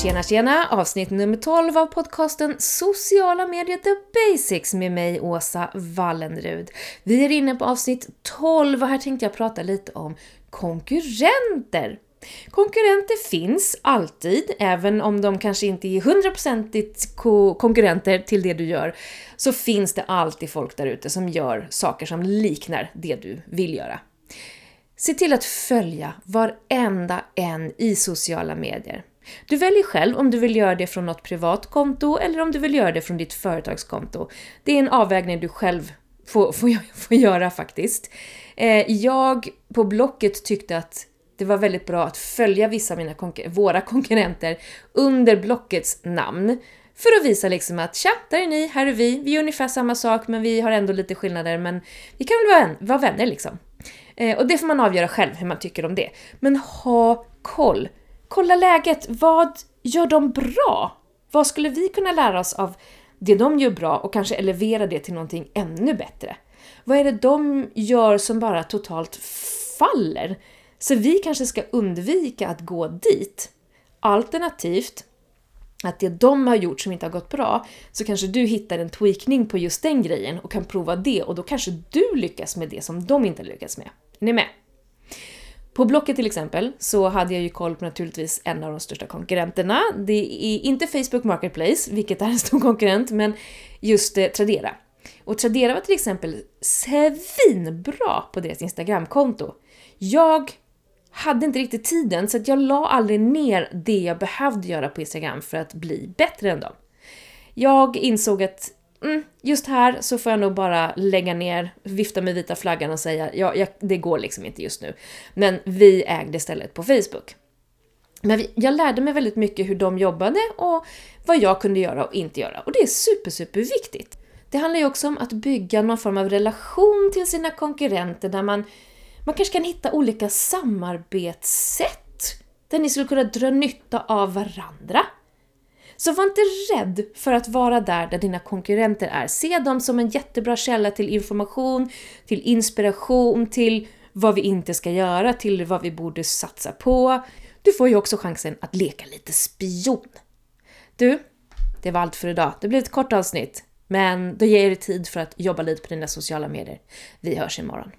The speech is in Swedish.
Tjena tjena! Avsnitt nummer 12 av podcasten Sociala medier the basics med mig Åsa Wallenrud. Vi är inne på avsnitt 12 och här tänkte jag prata lite om konkurrenter. Konkurrenter finns alltid, även om de kanske inte är hundraprocentigt konkurrenter till det du gör, så finns det alltid folk där ute som gör saker som liknar det du vill göra. Se till att följa varenda en i sociala medier. Du väljer själv om du vill göra det från något privat konto eller om du vill göra det från ditt företagskonto. Det är en avvägning du själv får, får, får göra faktiskt. Eh, jag på Blocket tyckte att det var väldigt bra att följa vissa av mina konkur våra konkurrenter under Blockets namn. För att visa liksom att tja, där är ni, här är vi, vi gör ungefär samma sak men vi har ändå lite skillnader men vi kan väl vara, vara vänner liksom. Eh, och det får man avgöra själv hur man tycker om det. Men ha koll! Kolla läget, vad gör de bra? Vad skulle vi kunna lära oss av det de gör bra och kanske elevera det till någonting ännu bättre? Vad är det de gör som bara totalt faller? Så vi kanske ska undvika att gå dit. Alternativt, att det de har gjort som inte har gått bra, så kanske du hittar en tweakning på just den grejen och kan prova det och då kanske du lyckas med det som de inte lyckats med. Är ni med? På Blocket till exempel så hade jag ju koll på naturligtvis en av de största konkurrenterna. Det är inte Facebook Marketplace, vilket är en stor konkurrent, men just eh, Tradera. Och Tradera var till exempel svinbra på deras Instagramkonto. Jag hade inte riktigt tiden så att jag la aldrig ner det jag behövde göra på Instagram för att bli bättre än dem. Jag insåg att mm, just här så får jag nog bara lägga ner, vifta med vita flaggan och säga ja, jag, det går liksom inte just nu. Men vi ägde istället på Facebook. Men vi, jag lärde mig väldigt mycket hur de jobbade och vad jag kunde göra och inte göra. Och det är super, super viktigt. Det handlar ju också om att bygga någon form av relation till sina konkurrenter där man, man kanske kan hitta olika samarbetssätt där ni skulle kunna dra nytta av varandra. Så var inte rädd för att vara där där dina konkurrenter är. Se dem som en jättebra källa till information, till inspiration, till vad vi inte ska göra, till vad vi borde satsa på. Du får ju också chansen att leka lite spion. Du, det var allt för idag. Det blev ett kort avsnitt, men då ger dig tid för att jobba lite på dina sociala medier. Vi hörs imorgon.